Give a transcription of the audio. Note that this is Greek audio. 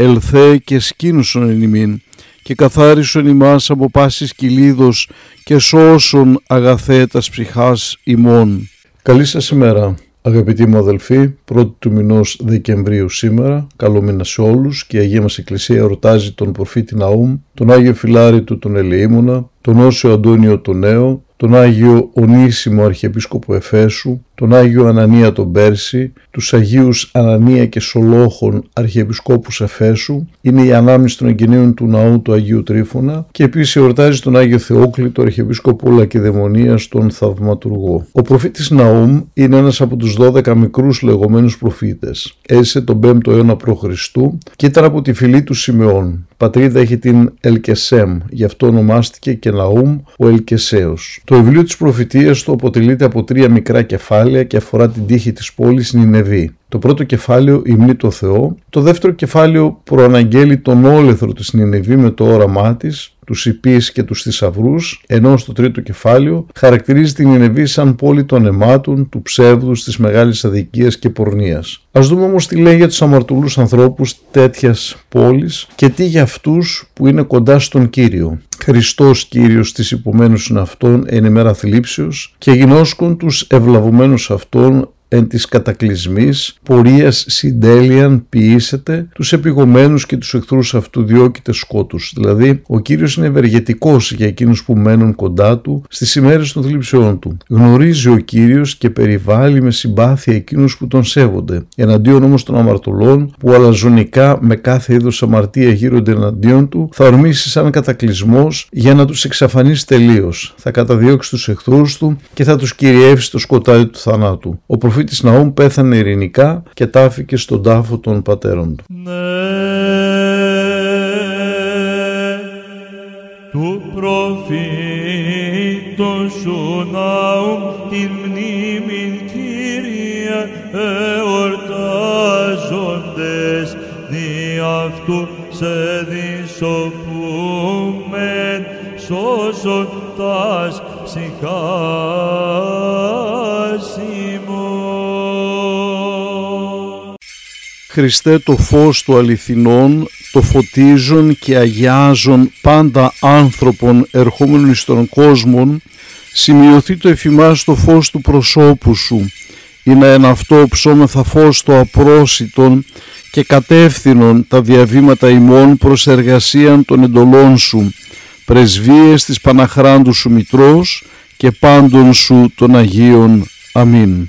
ελθέ και σκήνουσον εν ημίν, και καθάρισον ημάς από πάσης κυλίδος και σώσον αγαθέτας ψυχάς ημών. Καλή σας ημέρα. Αγαπητοί μου αδελφοί, πρώτη του μηνός Δεκεμβρίου σήμερα, καλό μήνα σε όλους και η Αγία μας Εκκλησία εορτάζει τον προφήτη Ναούμ, τον Άγιο Φιλάρη του τον Ελεήμονα, τον Όσιο Αντώνιο τον Νέο, τον Άγιο Ονίσιμο Αρχιεπίσκοπο Εφέσου, τον Άγιο Ανανία τον Πέρση, τους Αγίους Ανανία και Σολόχων Αρχιεπισκόπους Εφέσου, είναι η ανάμνηση των εγγενείων του ναού του Αγίου Τρίφωνα και επίσης εορτάζει τον Άγιο Θεόκλητο Αρχιεπίσκοπο Λακεδαιμονίας τον Θαυματουργό. Ο προφήτης Ναούμ είναι ένας από τους 12 μικρούς λεγόμενους προφήτες. Έζησε τον 5ο αιώνα π.Χ. και ήταν από τη φυλή του Σιμεών. Πατρίδα έχει την Ελκεσέμ, γι' αυτό ονομάστηκε και Ναούμ ο Ελκεσέος. Το βιβλίο της προφητείας του αποτελείται από τρία μικρά κεφάλαια και αφορά την τύχη της πόλης Νινεβή. Το πρώτο κεφάλαιο υμνεί το Θεό, το δεύτερο κεφάλαιο προαναγγέλει τον όλεθρο της Νινεβή με το όραμά της, τους υπείς και τους θησαυρούς, ενώ στο τρίτο κεφάλαιο χαρακτηρίζει την Νινεβή σαν πόλη των αιμάτων, του ψεύδους, της μεγάλης αδικίας και πορνείας. Ας δούμε όμως τι λέει για τους αμαρτωλούς ανθρώπους τέτοιας πόλης και τι για αυτούς που είναι κοντά στον Κύριο. Χριστός Κύριος της υπομένους αυτών εν ημέρα θλίψεως και γινώσκουν τους ευλαβουμένους αυτών εν της κατακλυσμής, πορείας συντέλειαν ποιήσετε, τους επιγωμένους και τους εχθρούς αυτού διώκειτε σκότους. Δηλαδή, ο Κύριος είναι ευεργετικός για εκείνους που μένουν κοντά του στις ημέρες των θλίψεών του. Γνωρίζει ο Κύριος και περιβάλλει με συμπάθεια εκείνους που τον σέβονται. Εναντίον όμως των αμαρτωλών που αλαζονικά με κάθε είδος αμαρτία γύρονται εναντίον του, θα ορμήσει σαν κατακλυσμός για να τους εξαφανίσει τελείως. Θα καταδιώξει τους εχθρούς του και θα τους κυριεύσει στο σκοτάδι του θανάτου. Ο προφήτης Ναούμ πέθανε ειρηνικά και τάφηκε στον τάφο των πατέρων του. Ναι, του προφήτου σου Ναούμ την μνήμη Κύριε εορτάζοντες. Δι' αυτού σε δισοπούμεν σώσοντας ψυχάς Χριστέ το φως του αληθινών, το φωτίζουν και αγιάζουν πάντα άνθρωπον ερχόμενων εις τον κόσμο, σημειωθεί το εφημάς το φως του προσώπου σου, είναι ένα αυτό ψώμεθα φως το απρόσιτον και κατεύθυνον τα διαβήματα ημών προς εργασίαν των εντολών σου, πρεσβείες της Παναχράντου σου Μητρός και πάντων σου των Αγίων. Αμήν.